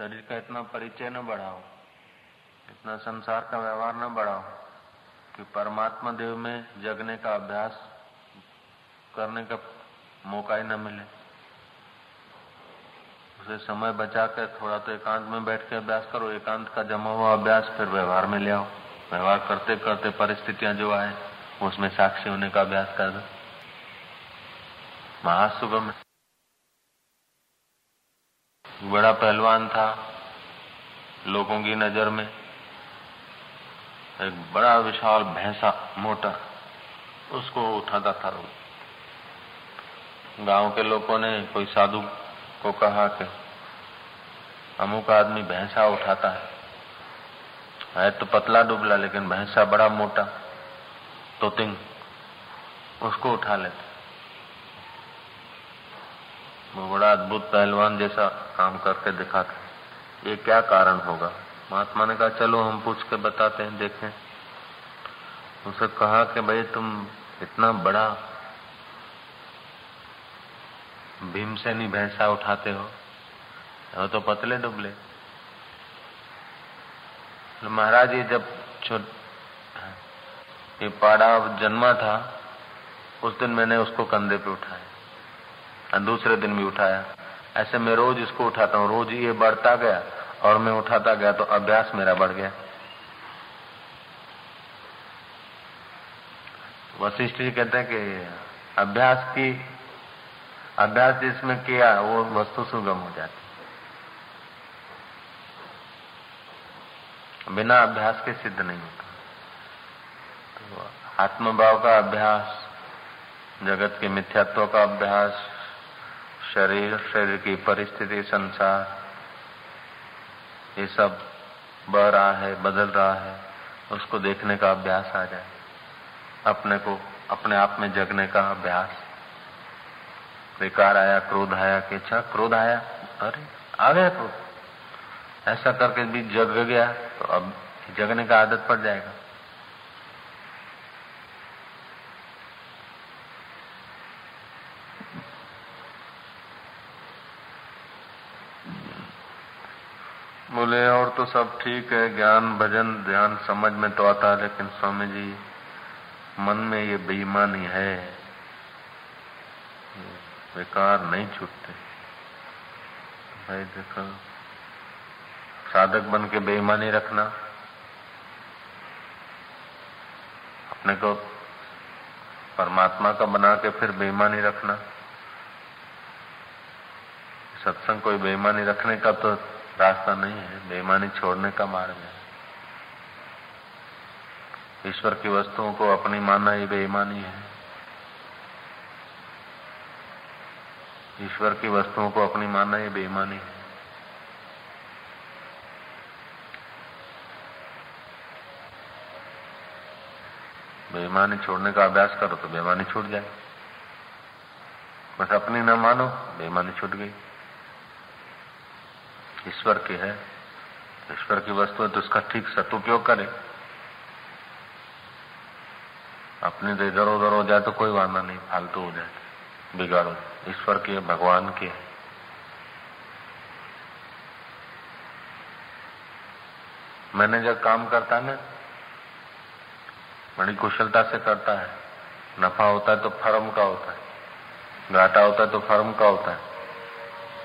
शरीर का इतना परिचय न बढ़ाओ, इतना संसार का व्यवहार न बढ़ाओ कि परमात्मा देव में जगने का अभ्यास करने का मौका ही न मिले। उसे समय बचा कर थोड़ा तो एकांत में बैठ के अभ्यास करो, एकांत का जमा हुआ अभ्यास, फिर व्यवहार में ले आओ। व्यवहार करते करते परिस्थितियाँ जो आए, उसमें साक्षी होने का अभ्यास कर दो। महासुगम। बड़ा पहलवान था, लोगों की नज़र में। एक बड़ा विशाल भैंसा मोटा, उसको उठाता था रोज। गाँव के लोगों ने कोई साधु को कहा कि, अमुक आदमी भैंसा उठाता है। है तो पतला डुबला, लेकिन भैंसा बड़ा मोटा तो तिंग, उसको उठा लेते। वो बड़ा अद्भुत पहलवान जैसा काम करके दिखाते ये क्या कारण होगा? महात्मा ने कहा, चलो हम पूछ के बताते हैं, देखें। उसे कहा कि, भाई, तुम इतना बड़ा भीम से भीमसेनी भैंसा उठाते हो, वो तो पतले डुबले महाराज, ये जब छोट, ये पाड़ा जन्मा था, उस दिन मैंने उसको कंधे पे उठाया। और दूसरे दिन भी उठाया। ऐसे मैं रोज इसको उठाता हूँ। रोज ये बढ़ता गया और मैं उठाता गया तो अभ्यास मेरा बढ़ गया। वशिष्ठ जी कहते हैं कि अभ्यास की, अभ्यास जिसमें किया, वो वस्तु सुगम हो जाती। बिना अभ्यास के सिद्ध नहीं होता। तो आत्मभाव का अभ्यास, जगत के मिथ्यात्व का अभ्यास शरीर शरीर की परिस्थिति, संसार, ये सब बह रहा है, बदल रहा है, उसको देखने का अभ्यास आ जाए। अपने को, अपने आप में जगने का अभ्यास। विकार आया, क्रोध आया, कि अच्छा क्रोध आया, अरे, आ गया क्रोध। ऐसा करके भी जग गया तो अब जगने का आदत पड़ जाएगा बोले तो सब ठीक है, ज्ञान, भजन, ध्यान, समझ में तो आता है, लेकिन स्वामी जी, मन में ये बेईमानी है। विकार नहीं छूटते। भाई देखो, साधक बन के बेईमानी रखना। अपने को परमात्मा का बना के फिर बेईमानी रखना। सत्संग कोई बेईमानी रखने का तो रास्ता नहीं है, बेईमानी छोड़ने का मार्ग है। ईश्वर की वस्तुओं को अपनी मानना ही बेईमानी है। ईश्वर की वस्तुओं को अपनी मानना ही बेईमानी है। बेईमानी छोड़ने का अभ्यास करो तो बेईमानी छूट जाए। बस अपनी न मानो, बेईमानी छूट गई। ईश्वर की है। ईश्वर की वस्तु है तो उसका ठीक सदुपयोग करे। अपने तो इधर उधर हो जाए तो कोई वादा नहीं, फालतू हो जाए। बिगाड़ो। ईश्वर की है, भगवान की है। मैनेजर काम करता है ना, बड़ी कुशलता से करता है। नफा होता है तो फर्म का होता है। घाटा होता है तो फर्म का होता है।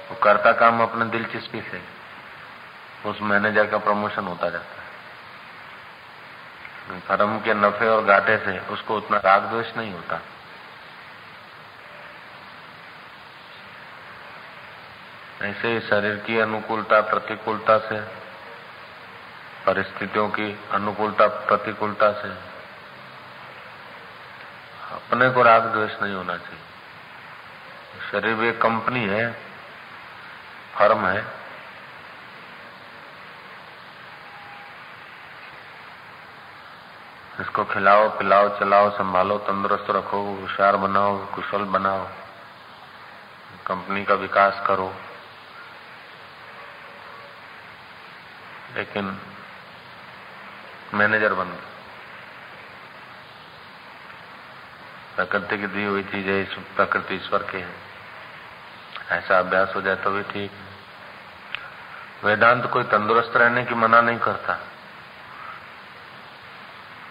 वो करता काम अपने दिलचस्पी से उस मैनेजर का प्रमोशन होता जाता है। फर्म के नफे और घाटे से उसको उतना राग द्वेष नहीं होता। ऐसे ही शरीर की अनुकूलता, प्रतिकूलता से, परिस्थितियों की अनुकूलता, प्रतिकूलता से अपने को राग द्वेष नहीं होना चाहिए। शरीर भी एक कंपनी है। फर्म है। इसको खिलाओ, पिलाओ, चलाओ, संभालो, तंदुरुस्त रखो, होशियार बनाओ, कुशल बनाओ। कंपनी का विकास करो। लेकिन मैनेजर बन प्रकृति की दी हुई चीज़ प्रकृति ईश्वर की है। ऐसा अभ्यास हो जाए तो भी ठीक। वेदांत कोई तंदुरुस्त रहने की मना नहीं करता।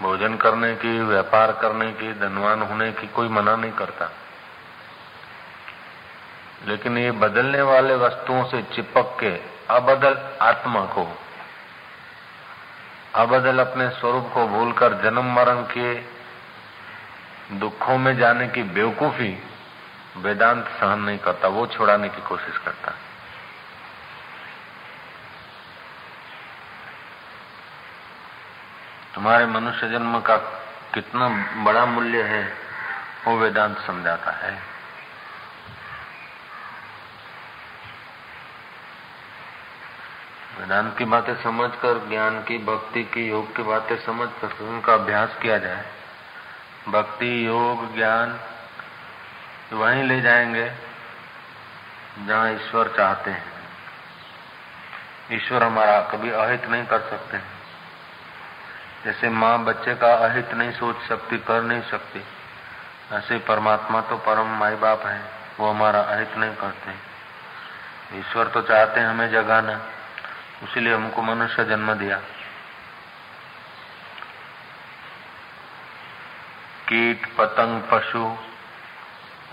भोजन करने की, व्यापार करने की, धनवान होने की कोई मना नहीं करता। लेकिन ये बदलने वाले वस्तुओं से चिपक के अबदल आत्मा को, अबदल अपने स्वरूप को भूलकर जन्म मरण के दुखों में जाने की बेवकूफ़ी वेदांत सहन नहीं करता, वो छुड़ाने की कोशिश करता। तुम्हारे मनुष्य जन्म का कितना बड़ा मूल्य है, वो वेदांत समझाता है। वेदांत की बातें समझकर, ज्ञान की, भक्ति की, योग की बातें समझकर उनका अभ्यास किया जाए। भक्ति, योग, ज्ञान, वहीं ले जाएँगे जहाँ ईश्वर चाहते हैं। ईश्वर हमारा कभी अहित नहीं कर सकते। जैसे माँ बच्चे का अहित नहीं सोच सकती, कर नहीं सकती। ऐसे परमात्मा तो परम माई बाप है, वो हमारा अहित नहीं करते। ईश्वर तो चाहते हैं हमें जगाना, इसलिए हमको मनुष्य जन्म दिया। कीट, पतंग, पशु,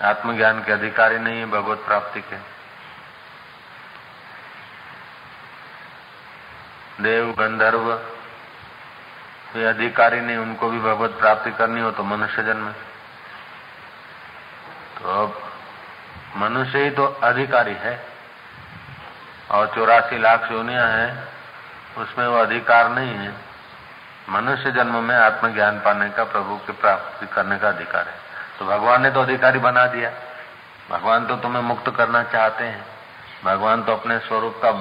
आत्मज्ञान के अधिकारी नहीं है भगवत प्राप्ति के। देव, गंधर्व ये अधिकारी नहीं उनको भी भगवत प्राप्ति करनी हो तो मनुष्य जन्म। तो अब मनुष्य ही तो अधिकारी है। और चौरासी लाख योनिया है, उसमें वो अधिकार नहीं है। मनुष्य जन्म में आत्मज्ञान पाने का, प्रभु की प्राप्ति करने का अधिकार है। तो भगवान ने तो अधिकारी बना दिया। भगवान तो तुम्हें मुक्त करना चाहते हैं। भगवान तो अपने स्वरूप का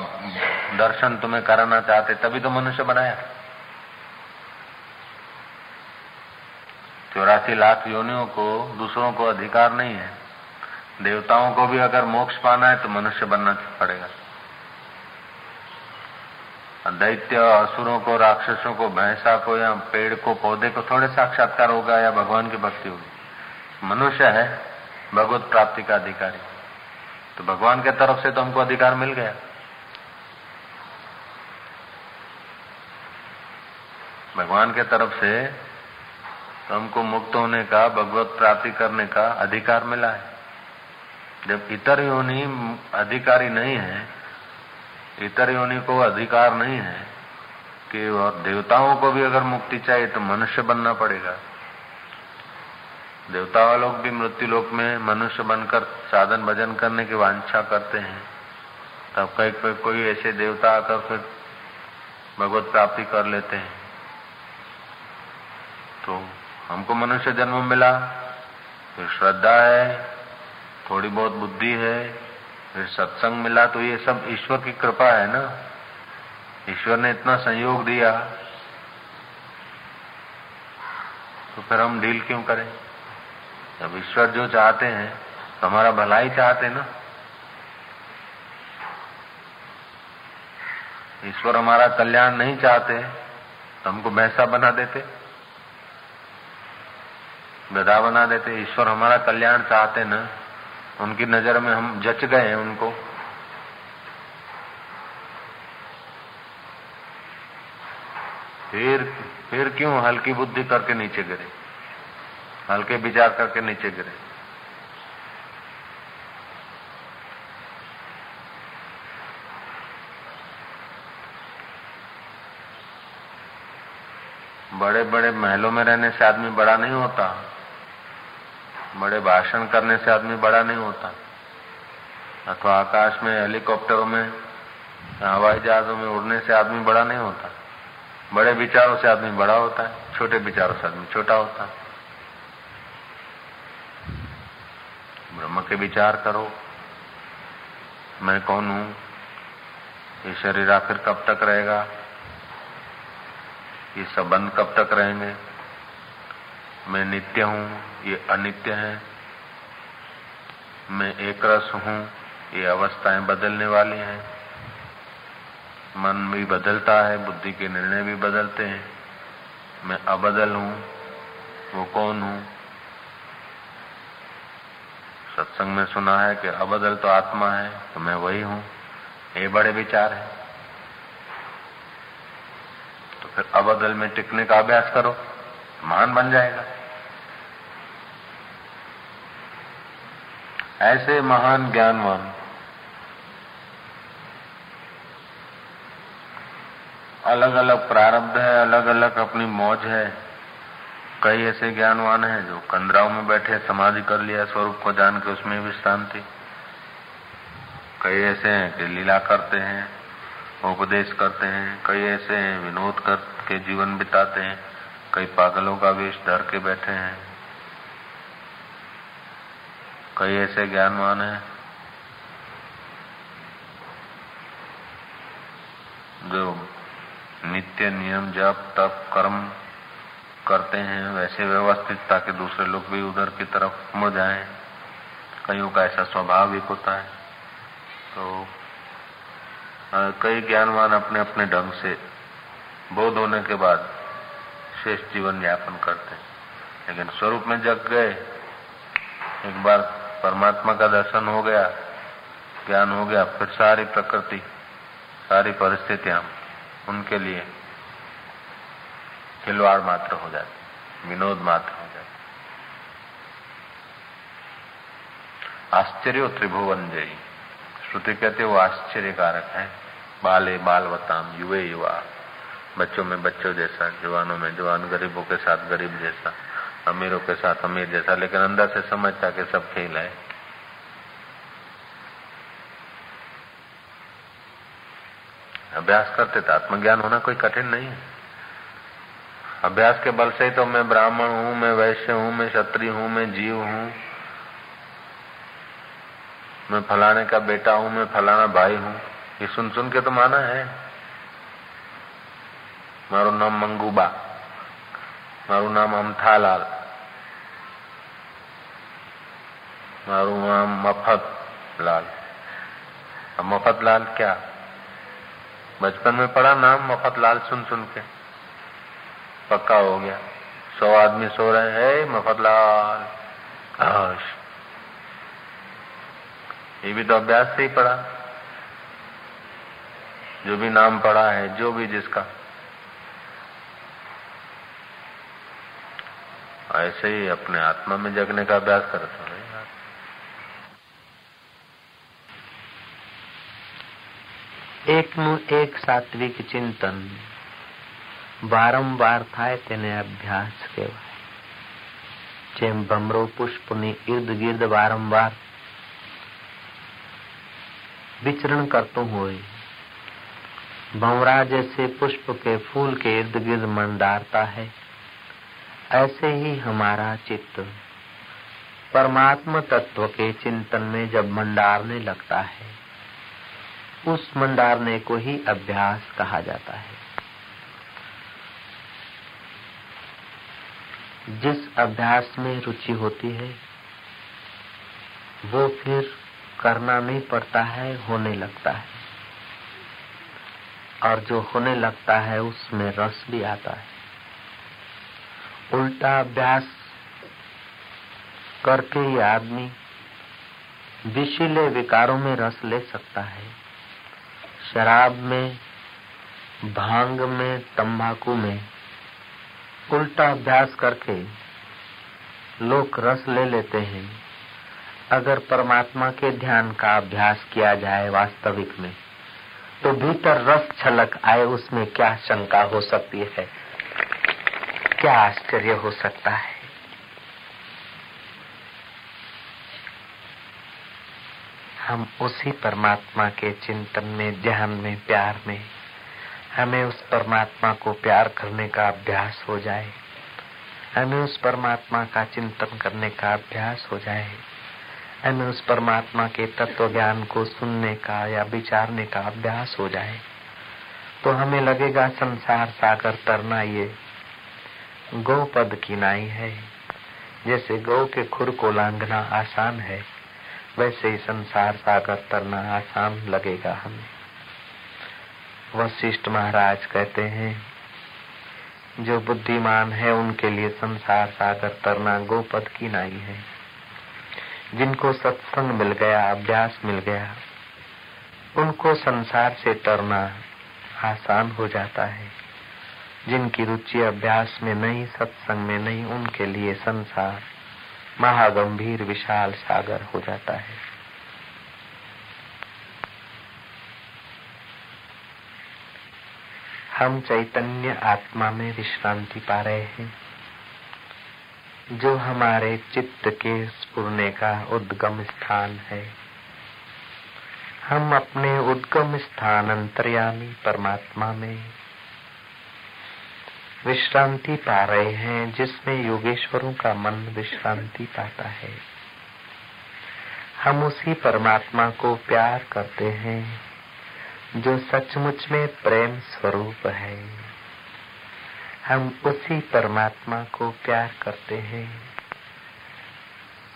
दर्शन तुम्हें कराना चाहते तभी तो मनुष्य बनाया। चौरासी लाख योनियों को, दूसरों को अधिकार नहीं है। देवताओं को भी अगर मोक्ष पाना है तो मनुष्य बनना पड़ेगा। दैत्य असुरों को, राक्षसों को, भैंसा को, या पेड़ को, पौधे को थोड़े साक्षात्कार होगा या भगवान की भक्ति होगी। मनुष्य है, भगवत प्राप्ति का अधिकारी। तो भगवान के तरफ़ से तो हमको अधिकार मिल गया। भगवान के तरफ़ से तो हमको मुक्त होने का भगवत प्राप्ति करने का अधिकार मिला है। जब इतर योनि अधिकारी नहीं है इतर योनि को अधिकार नहीं है कि और देवताओं को भी अगर मुक्ति चाहिए तो मनुष्य बनना पड़ेगा। देवता लोग भी मृत्यु लोक में मनुष्य बनकर साधन भजन करने की वांछा करते हैं। तब कई कोई, कोई ऐसे देवता आकर फिर भगवत प्राप्ति कर लेते हैं। तो हमको मनुष्य जन्म मिला, फिर श्रद्धा है, थोड़ी बहुत बुद्धि है, फिर सत्संग मिला तो ये सब ईश्वर की कृपा है ना? ईश्वर ने इतना संयोग दिया। तो फिर हम डील क्यों करें? जब ईश्वर जो चाहते हैं तो हमारा भलाई चाहते ना? ईश्वर हमारा कल्याण नहीं चाहते तो हमको भैंसा बना देते। गधा बना देते, ईश्वर हमारा कल्याण चाहते ना, उनकी नज़र में हम जच गए हैं उनको। फिर फिर क्यों हल्की बुद्धि करके नीचे गिरे? हल्के विचार करके नीचे गिरे। बड़े बड़े महलों में रहने से आदमी बड़ा नहीं होता। बड़े भाषण करने से आदमी बड़ा नहीं होता। अथवा आकाश में हेलीकॉप्टरों में हवाई जहाजों में उड़ने से आदमी बड़ा नहीं होता। बड़े विचारों से आदमी बड़ा होता है, छोटे विचारों से आदमी छोटा होता है। ब्रह्म के विचार करो, मैं कौन हूँ? ये शरीर आखिर कब तक रहेगा? ये संबंध कब तक रहेंगे? मैं नित्य हूँ, ये अनित्य है। मैं एक रस हूँ, ये अवस्थाएँ बदलने वाली हैं। मन भी बदलता है, बुद्धि के निर्णय भी बदलते हैं। मैं अबदल हूँ, वो कौन हूँ? सत्संग में सुना है कि अबदल तो आत्मा है तो मैं वही हूँ। ये बड़े विचार है। तो फिर अबदल में टिकने का अभ्यास करो। महान बन जाएगा। ऐसे महान ज्ञानवान अलग अलग प्रारब्ध है अलग अलग अपनी मौज है। कई ऐसे ज्ञानवान हैं जो कंदराओं में बैठे, समाधि कर लिया, स्वरूप को जान के उसमें भी शांति। कई ऐसे हैं कि लीला करते हैं, उपदेश करते हैं। कई ऐसे हैं, विनोद करके जीवन बिताते हैं। कई पागलों का वेश धर के बैठे हैं। कई ऐसे ज्ञानवान हैं जो नित्य नियम, जप, तप, कर्म करते हैं, वैसे व्यवस्थित ताकि दूसरे लोग भी उधर की तरफ़ मुड़ जाएँ। कईयों का ऐसा स्वाभाविक होता है। तो कई ज्ञानवान अपने अपने ढंग से बोध होने के बाद शेष जीवन यापन करते लेकिन स्वरूप में जग गए, एक बार परमात्मा का दर्शन हो गया, ज्ञान हो गया, फिर सारी प्रकृति, सारी परिस्थितियाँ उनके लिए खिलवाड़ मात्र हो जाती, विनोद मात्र हो जाती। आश्चर्य त्रिभुवन जयी। श्रुति कहते वो आश्चर्य कारक है। बाले बालवताम युवे युवा। बच्चों में, बच्चों जैसा, जवानों में, जवान गरीबों के साथ गरीब जैसा, अमीरों के साथ अमीर जैसा, लेकिन अंदर से समझता कि सब खेल है। अभ्यास करते तो आत्मज्ञान होना कोई कठिन नहीं है। अभ्यास के बल से ही तो मैं ब्राह्मण हूँ, मैं वैश्य हूँ, मैं क्षत्रिय हूँ, मैं जीव हूँ। मैं फलाने का बेटा हूँ, मैं फलाना भाई हूँ। ये सुन सुन के तो माना है। मारू नाम मंगूबा मारू नाम अमथालाल मारू नाम मफत लाल अब मफत लाल क्या? बचपन में पढ़ा नाम मफत लाल सुन सुन के। पक्का हो गया। सौ आदमी सो रहे हैं मफतलाल काश। ये भी तो अभ्यास से ही पढ़ा। जो भी नाम पढ़ा है, जो भी जिसका। ऐसे ही अपने आत्मा में जगने का अभ्यास करता है એકનું એક સાત્વિક ચિંતન વારંવાર થાય તેને અભ્યાસ કહેવાય જેમ ભમરો પુષ્પની ઇર્દ ગિર્દ વારંવાર विचरण करते हुए भंवरा जैसे पुष्प के फूल के इर्द गिर्द मंडारता है ऐसे ही हमारा चित्त परमात्मा तत्व के चिंतन में जब मंडारने लगता है, उस मंडारने को ही अभ्यास कहा जाता है। जिस अभ्यास में रुचि होती है, वो फिर करना नहीं पड़ता है, होने लगता है। और जो होने लगता है, उसमें रस भी आता है। उल्टा अभ्यास करके ही आदमी विशीले विकारों में रस ले सकता है। शराब में, भाँग में, तंबाकू में उल्टा अभ्यास करके लोग रस ले लेते हैं। अगर परमात्मा के ध्यान का अभ्यास किया जाए वास्तविक में तो भीतर रस छलक आए, उसमें क्या शंका हो सकती है? क्या आश्चर्य हो सकता है? हम उसी परमात्मा के चिंतन में, ध्यान में, प्यार में, हमें उस परमात्मा को प्यार करने का अभ्यास हो जाए। हमें उस परमात्मा का चिंतन करने का अभ्यास हो जाए। हमें उस परमात्मा के तत्व ज्ञान को सुनने का या विचारने का अभ्यास हो जाए। तो हमें लगेगा, संसार सागर तरना ये गौ पद की नाई है। जैसे गौ के खुर को लांघना आसान है, वैसे ही संसार सागर तरना आसान लगेगा हमें। वशिष्ठ महाराज कहते हैं, जो बुद्धिमान है, उनके लिए संसार सागर तरना गोपद की नाई है। जिनको सत्संग मिल गया, अभ्यास मिल गया, उनको संसार से तरना आसान हो जाता है। जिनकी रुचि अभ्यास में नहीं, सत्संग में नहीं, उनके लिए संसार महागंभीर विशाल सागर हो जाता है। हम चैतन्य आत्मा में विश्रांति पा रहे हैं। जो हमारे चित्त के स्पुरने का उद्गम स्थान है। हम अपने उद्गम स्थान अंतर्यामी परमात्मा में विश्रांति पा रहे हैं, जिसमें योगेश्वरों का मन विश्रांति पाता है। हम उसी परमात्मा को प्यार करते हैं, जो सचमुच में प्रेम स्वरूप है। हम उसी परमात्मा को प्यार करते हैं,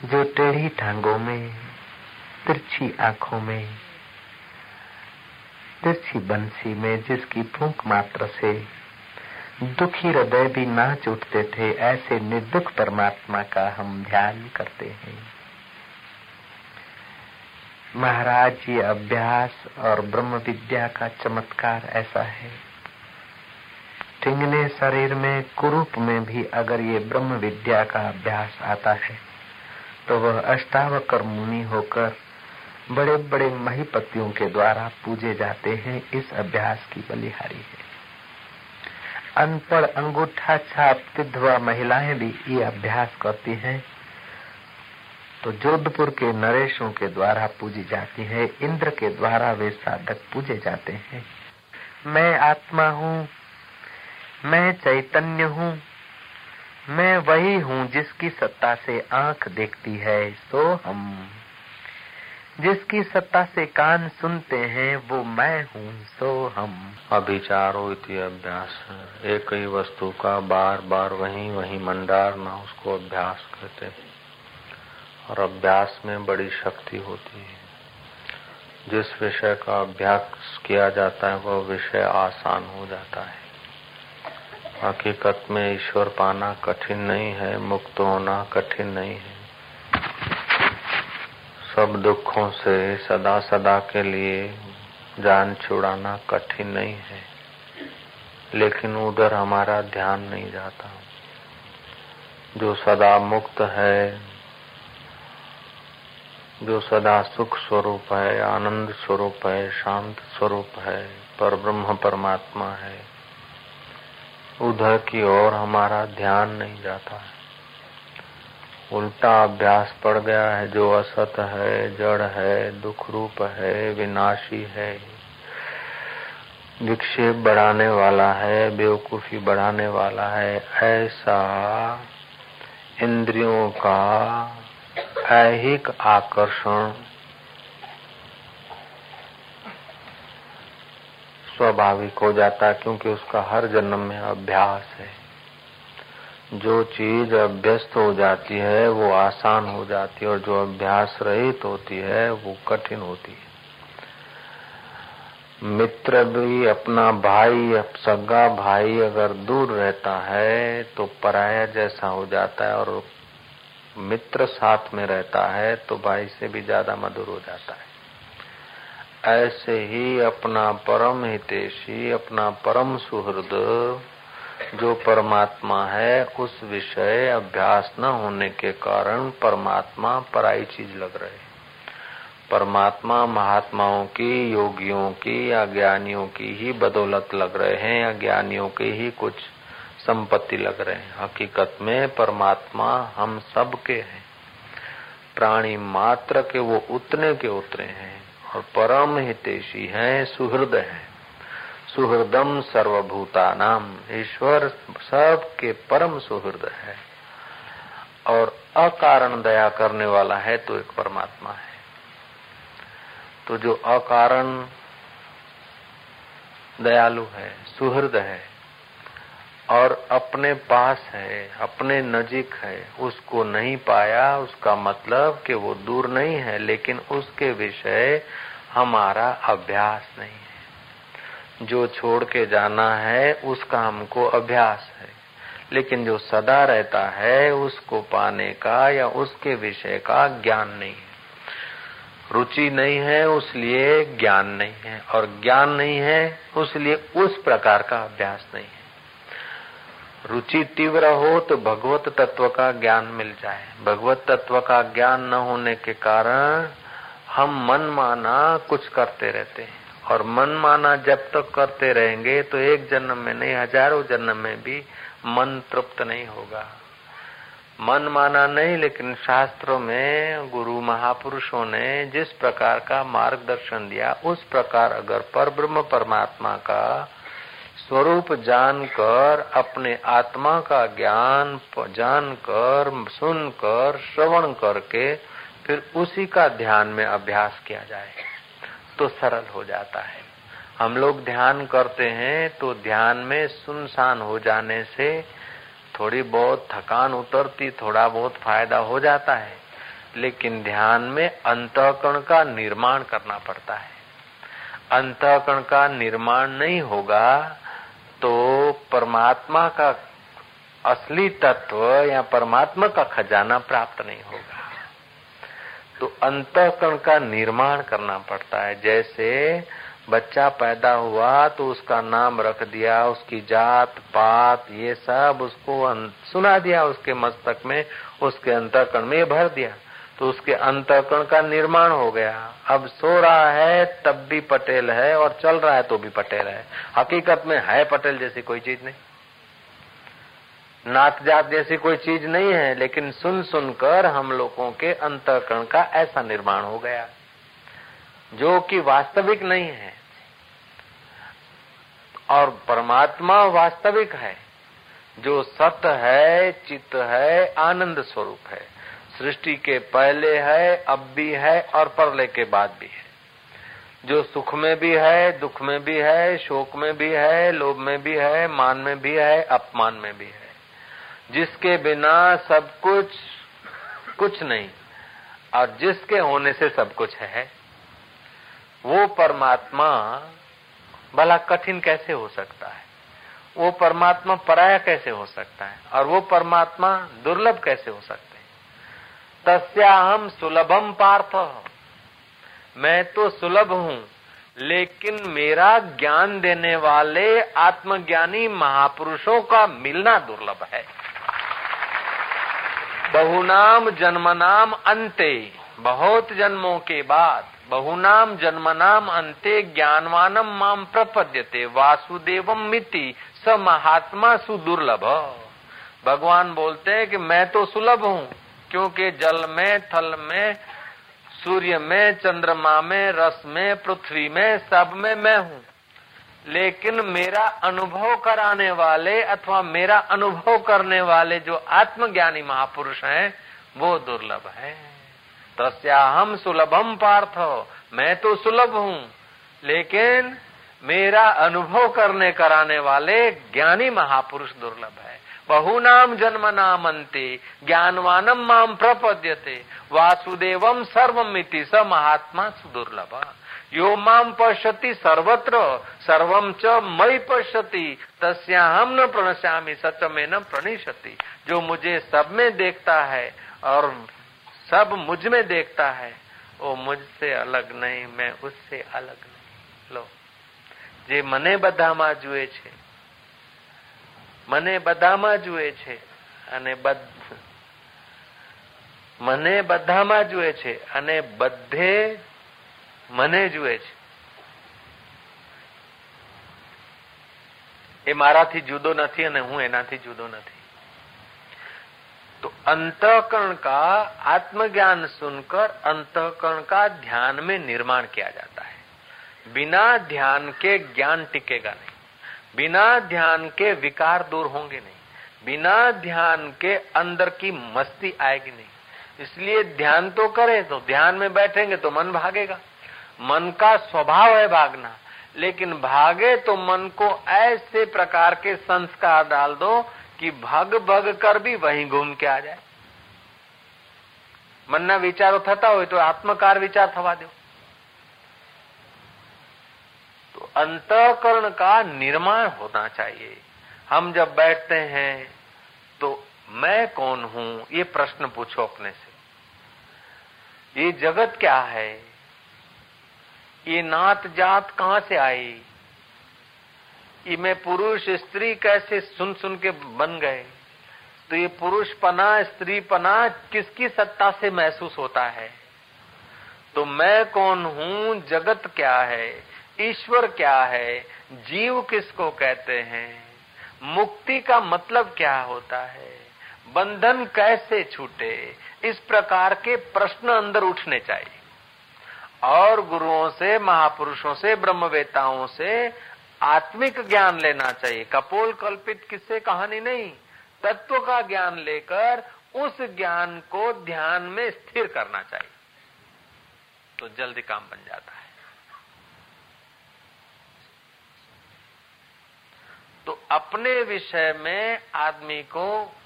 जो टेढ़ी टांगों में, तिरछी आँखों में, तिरछी बंसी में, जिसकी फूंक मात्र से दुखी हृदय भी नाच उठते थे, ऐसे निर्दुख परमात्मा का हम ध्यान करते हैं। महाराज, ये अभ्यास और ब्रह्म विद्या का चमत्कार ऐसा है। टिंगने शरीर में, कुरूप में भी अगर ये ब्रह्म विद्या का अभ्यास आता है तो वह अष्टावकर मुनि होकर बड़े बड़े महीपतियों के द्वारा पूजे जाते हैं, इस अभ्यास की बलिहारी है। अनपढ़ अंगूठा छाप विधवा महिलाएँ भी ये अभ्यास करती हैं। तो जोधपुर के नरेशों के द्वारा पूजी जाती है, इंद्र के द्वारा वे साधक पूजे जाते हैं। मैं आत्मा हूँ, मैं चैतन्य हूँ, मैं वही हूँ जिसकी सत्ता से आँख देखती है, सो हम। जिसकी सत्ता से कान सुनते हैं, वो मैं हूँ, सो हम। अभिचारो इति अभ्यास। एक ही वस्तु का बार बार वही वही वहीं मंडारना उसको अभ्यास कहते और अभ्यास में बड़ी शक्ति होती है। जिस विषय का अभ्यास किया जाता है, वह विषय आसान हो जाता है। हकीकत में ईश्वर पाना कठिन नहीं है, मुक्त होना कठिन नहीं है। सब दुखों से सदा सदा के लिए जान छुड़ाना कठिन नहीं है। लेकिन उधर हमारा ध्यान नहीं जाता। जो सदा मुक्त है, जो सदा सुख स्वरूप है, आनंद स्वरूप है, शांत स्वरूप है, पर ब्रह्म परमात्मा है, उधर की ओर हमारा ध्यान नहीं जाता है। उल्टा अभ्यास पड़ गया है, जो असत है, जड़ है, दुख रूप है, विनाशी है। विक्षेप बढ़ाने वाला है, बेवकूफ़ी बढ़ाने वाला है, ऐसा इंद्रियों का ऐहिक आकर्षण स्वाभाविक हो जाता है, क्योंकि उसका हर जन्म में अभ्यास है। जो चीज़ अभ्यस्त हो जाती है, वो आसान हो जाती है और जो अभ्यास रहित होती है, वो कठिन होती है। मित्र भी अपना भाई सगा भाई अगर दूर रहता है तो पराया जैसा हो जाता है और मित्र साथ में रहता है तो भाई से भी ज़्यादा मधुर हो जाता है। ऐसे ही अपना परम हितेशी, अपना परम सुहृद जो परमात्मा है, उस विषय अभ्यास न होने के कारण परमात्मा पराई चीज़ लग रहे परमात्मा महात्माओं की, योगियों की या ज्ञानियों की ही बदौलत लग रहे हैं या ज्ञानियों की ही कुछ संपत्ति लग रहे हैं। हकीकत में परमात्मा हम सब के हैं। प्राणी मात्र के वो उतने के उतरे हैं और परम हितेशी हैं, सुहृद हैं। सुहृदम सर्वभूता नाम ईश्वर सबके परम सुहृद है और अकारण दया करने वाला है तो एक परमात्मा है। तो जो अकारण दयालु है, सुहृद है और अपने पास है, अपने नजीक है, उसको नहीं पाया, उसका मतलब कि वो दूर नहीं है, लेकिन उसके विषय हमारा अभ्यास नहीं जो छोड़ के जाना है, उसका हमको अभ्यास है। लेकिन जो सदा रहता है, उसको पाने का या उसके विषय का ज्ञान नहीं है। रुचि नहीं है, उसलिए ज्ञान नहीं है। और ज्ञान नहीं है, उसलिए उस प्रकार का अभ्यास नहीं है। रुचि तीव्र हो तो भगवत तत्व का ज्ञान मिल जाए। भगवत तत्व का ज्ञान न होने के कारण हम मन माना कुछ करते रहते हैं। और मन माना जब तक करते रहेंगे तो एक जन्म में नहीं, हज़ारों जन्म में भी मन तृप्त नहीं होगा। मन माना नहीं, लेकिन शास्त्रों में गुरु महापुरुषों ने जिस प्रकार का मार्गदर्शन दिया, उस प्रकार अगर पर ब्रह्म परमात्मा का स्वरूप जानकर, अपने आत्मा का ज्ञान जानकर, सुनकर, श्रवण करके, फिर उसी का ध्यान में अभ्यास किया जाए। तो सरल हो जाता है। हम लोग ध्यान करते हैं तो ध्यान में सुनसान हो जाने से थोड़ी बहुत थकान उतरती, थोड़ा बहुत फ़ायदा हो जाता है। लेकिन ध्यान में अंतकण का निर्माण करना पड़ता है। अंतकण का निर्माण नहीं होगा तो परमात्मा का असली तत्व या परमात्मा का खजाना प्राप्त नहीं होगा। तो अंतकण का निर्माण करना पड़ता है। जैसे बच्चा पैदा हुआ तो उसका नाम रख दिया, उसकी जात, पात, ये सब उसको सुना दिया उसके मस्तक में, उसके अंतकरण में भर दिया। तो उसके अंतकण का निर्माण हो गया। अब सो रहा है, तब भी पटेल है और चल रहा है तो भी पटेल है। हकीकत में है पटेल जैसी कोई चीज़ नहीं। नात जात जैसी कोई चीज़ नहीं है, लेकिन सुन सुनकर हम लोगों के अंतकरण का ऐसा निर्माण हो गया, जो कि वास्तविक नहीं है। और परमात्मा वास्तविक है, जो सत है, चित्त है, आनंद स्वरूप है। सृष्टि के पहले है, अब भी है, और परले के बाद भी है। जो सुख में भी है, दुख में भी है, शोक में भी है, लोभ में भी है, मान में भी है, अपमान में भी है। जिसके बिना सब कुछ कुछ नहीं, और जिसके होने से सब कुछ है, वो परमात्मा भला कठिन कैसे हो सकता है? वो परमात्मा पराया कैसे हो सकता है? और वो परमात्मा दुर्लभ कैसे हो सकते हैं? तस्या हम सुलभम पार्थ। मैं तो सुलभ हूँ, लेकिन मेरा ज्ञान देने वाले आत्मज्ञानी महापुरुषों का मिलना दुर्लभ है। बहुनाम जन्मनाम अंते। बहुत जन्मों के बाद बहुनाम जन्मनाम अंते ज्ञानवानम माम प्रपद्यते, वासुदेवम मिति स महात्मा सुदुर्लभ। भगवान बोलते हैं कि मैं तो सुलभ हूँ, क्योंकि जल में, थल में, सूर्य में, चंद्रमा में, रस में, पृथ्वी में, सब में मैं हूँ। लेकिन मेरा अनुभव कराने वाले अथवा मेरा अनुभव करने वाले जो आत्मज्ञानी महापुरुष हैं, वो दुर्लभ है। तस्या हम सुलभम पार्थ, मैं तो सुलभ हूँ। लेकिन मेरा अनुभव करने कराने वाले ज्ञानी महापुरुष दुर्लभ है। बहुनाम जन्म नामंते ज्ञानवानम माम प्रपद्यते, वासुदेवम सर्वमिति स महात्मा सुदुर्लभ। यो माम पश्यति सर्वत्र सर्वम च मई पश्यति तस्या हम न प्रणश्यामी सच में न प्रणिशति जो मुझे सब में देखता है और सब मुझ में देखता है वो मुझसे अलग नहीं मैं उससे अलग नहीं लो જે મને બધામાં જુએ છે મને બધામાં જુએ છે અને મને બધામાં જુએ છે અને બધે મને જુએ છે એ મારાથી જુદો નથી અને હું એનાથી જુદો નથી तो अंतकरण का आत्मज्ञान सुनकर अंतकरण का ध्यान में निर्माण किया जाता है बिना ध्यान के ज्ञान टिकेगा नहीं बिना ध्यान के विकार दूर होंगे नहीं बिना ध्यान के अंदर की मस्ती आएगी नहीं इसलिए ध्यान तो करें तो ध्यान में बैठेंगे तो मन भागेगा मन का स्वभाव है भागना लेकिन भागे तो मन को ऐसे प्रकार के संस्कार डाल दो कि भग भग कर भी वहीं घूम के आ जाए મનના વિચારો થતા હોય તો આત્મકાર વિચાર થવા દો तो अंतकरण का निर्माण होना चाहिए हम जब बैठते हैं तो मैं कौन हूं ये प्रश्न पूछो अपने से ये जगत क्या है ये नात जात कहाँ से आई? ये मैं पुरुष स्त्री कैसे सुन सुन के बन गए? तो ये पुरुष पना, स्त्री पना, किसकी सत्ता से महसूस होता है? तो मैं कौन हूँ? जगत क्या है? ईश्वर क्या है? जीव किसको कहते हैं? मुक्ति का मतलब क्या होता है? बंधन कैसे छूटे? इस प्रकार के प्रश्न अंदर उठने चाहिए। और गुरुओं से, महापुरुषों से, ब्रह्मवेताओं से आत्मिक ज्ञान लेना चाहिए। कपोल कल्पित किससे? कहानी नहीं। तत्व का ज्ञान लेकर उस ज्ञान को ध्यान में स्थिर करना चाहिए। तो जल्दी काम बन जाता है। तो अपने विषय में आदमी को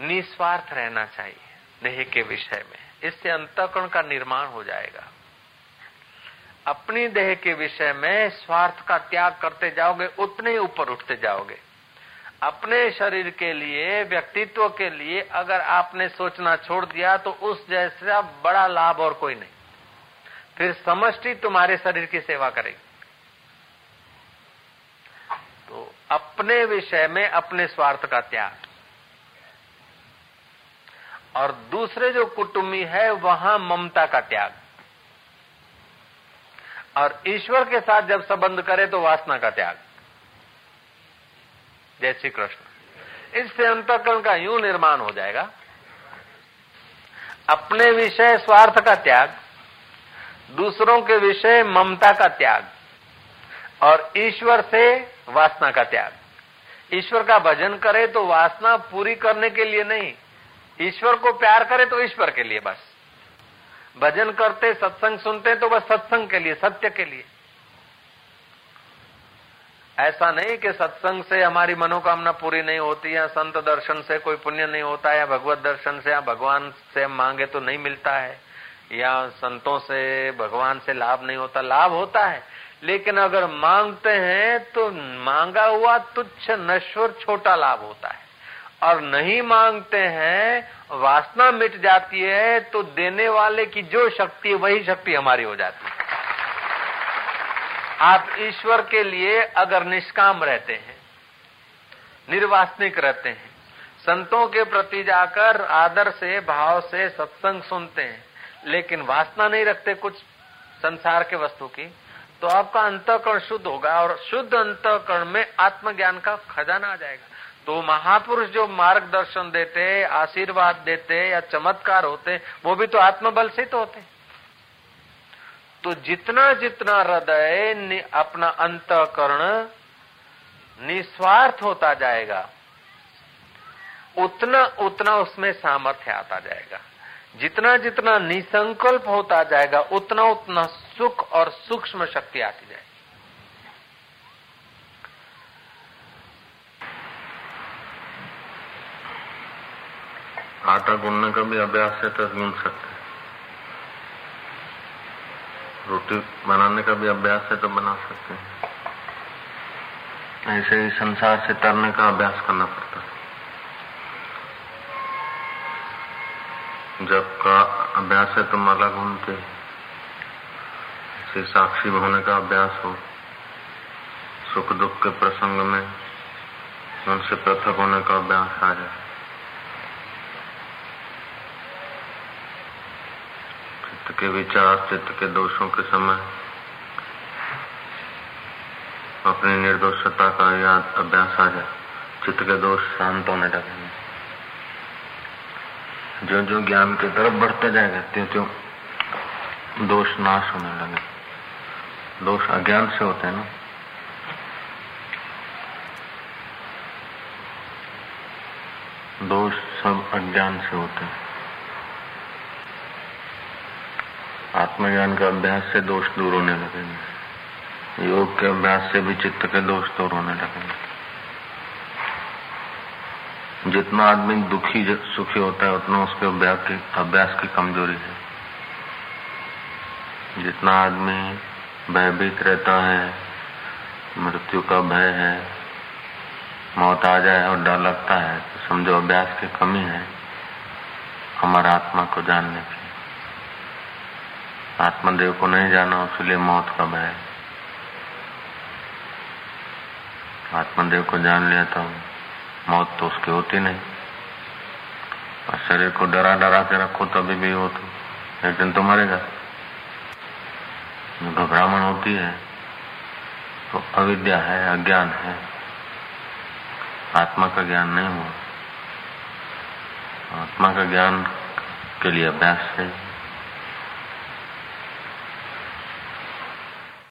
निस्वार्थ रहना चाहिए। देह के विषय में। इससे अंतकरण का निर्माण हो जाएगा। अपनी देह के विषय में स्वार्थ का त्याग करते जाओगे, उतने ही ऊपर उठते जाओगे। अपने शरीर के लिए, व्यक्तित्व के लिए अगर आपने सोचना छोड़ दिया तो उस जैसा बड़ा लाभ और कोई नहीं। फिर समष्टि तुम्हारे शरीर की सेवा करेगी। तो अपने विषय में अपने स्वार्थ का त्याग। और दूसरे जो कुटुम्बी है, वहाँ ममता का त्याग। और ईश्वर के साथ जब संबंध करे तो वासना का त्याग। जय श्री कृष्ण इससे अंतकरण का यूँ निर्माण हो जाएगा। अपने विषय स्वार्थ का त्याग, दूसरों के विषय ममता का त्याग, और ईश्वर से वासना का त्याग। ईश्वर का भजन करे तो वासना पूरी करने के लिए नहीं ईश्वर को प्यार करे तो ईश्वर के लिए बस। भजन करते, सत्संग सुनते तो बस सत्संग के लिए, सत्य के लिए। ऐसा नहीं कि सत्संग से हमारी मनोकामना पूरी नहीं होती या संत दर्शन से कोई पुण्य नहीं होता या भगवत दर्शन से या भगवान से मांगे तो नहीं मिलता है या संतों से, भगवान से लाभ नहीं होता, लाभ होता है। लेकिन अगर मांगते हैं तो मांगा हुआ तुच्छ नश्वर छोटा लाभ होता है। और नहीं मांगते हैं, वासना मिट जाती है तो देने वाले की जो शक्ति है, वही शक्ति हमारी हो जाती है। आप ईश्वर के लिए अगर निष्काम रहते हैं, निर्वासनिक रहते हैं, संतों के प्रति जाकर आदर से, भाव से सत्संग सुनते हैं, लेकिन वासना नहीं रखते कुछ संसार के वस्तु की तो आपका अंतकरण शुद्ध होगा और शुद्ध अंतकरण में आत्मज्ञान का खजाना आ जाएगा। तो महापुरुष जो मार्गदर्शन देते, आशीर्वाद देते या चमत्कार होते, वो भी तो आत्मबल से तो होते। तो जितना जितना हृदय अपना अंतकरण निस्वार्थ होता जाएगा, उतना उतना उसमें सामर्थ्य आता जाएगा। जितना जितना निसंकल्प होता जाएगा, उतना उतना सुख और सूक्ष्म शक्ति आती जाएगी। आटा गूंदने का भी अभ्यास है तो गूंद सकते रोटी बनाने का भी अभ्यास है तो बना सकते हैं। ऐसे ही संसार से तरने का अभ्यास करना पड़ता है। जब का अभ्यास है तो माला घूमते ऐसे साक्षी होने का अभ्यास हो। सुख दुख के प्रसंग में उनसे पृथक होने का अभ्यास आ जाए। के विचार, चित्त के दोषों के समय, अपनी निर्दोषता का याद अभ्यास आ जाए। चित्त के दोष शांत होने लगेंगे। जो जो ज्ञान की तरफ़ बढ़ते जाएगा त्यों त्यों दोष नाश होने लगे। दोष अज्ञान से होते हैं ना। दोष सब अज्ञान से होते हैं। आत्मज्ञान का अभ्यास से दोष दूर होने लगेंगे। योग के अभ्यास से भी चित्त के दोष दूर होने लगेंगे। जितना आदमी दुखी, सुखी होता है, उतना उसके अभ्यास की अभ्यास की कमज़ोरी है। जितना आदमी भयभीत रहता है, मृत्यु का भय है, मौत आ जाए और डर लगता है तो समझो अभ्यास की कमी है, हमारा आत्मा को जानने की आत्मदेव को नहीं जाना उसके लिए मौत का भय। आत्मदेव को जान लिया तो मौत तो उसकी होती नहीं। और शरीर को डरा डरा के रखो, तभी भी हो तो एक दिन तो मरेगा। घबराहट तो होती है तो अविद्या है, अज्ञान है। आत्मा का ज्ञान नहीं हुआ। आत्मा का ज्ञान के लिए अभ्यास चाहिए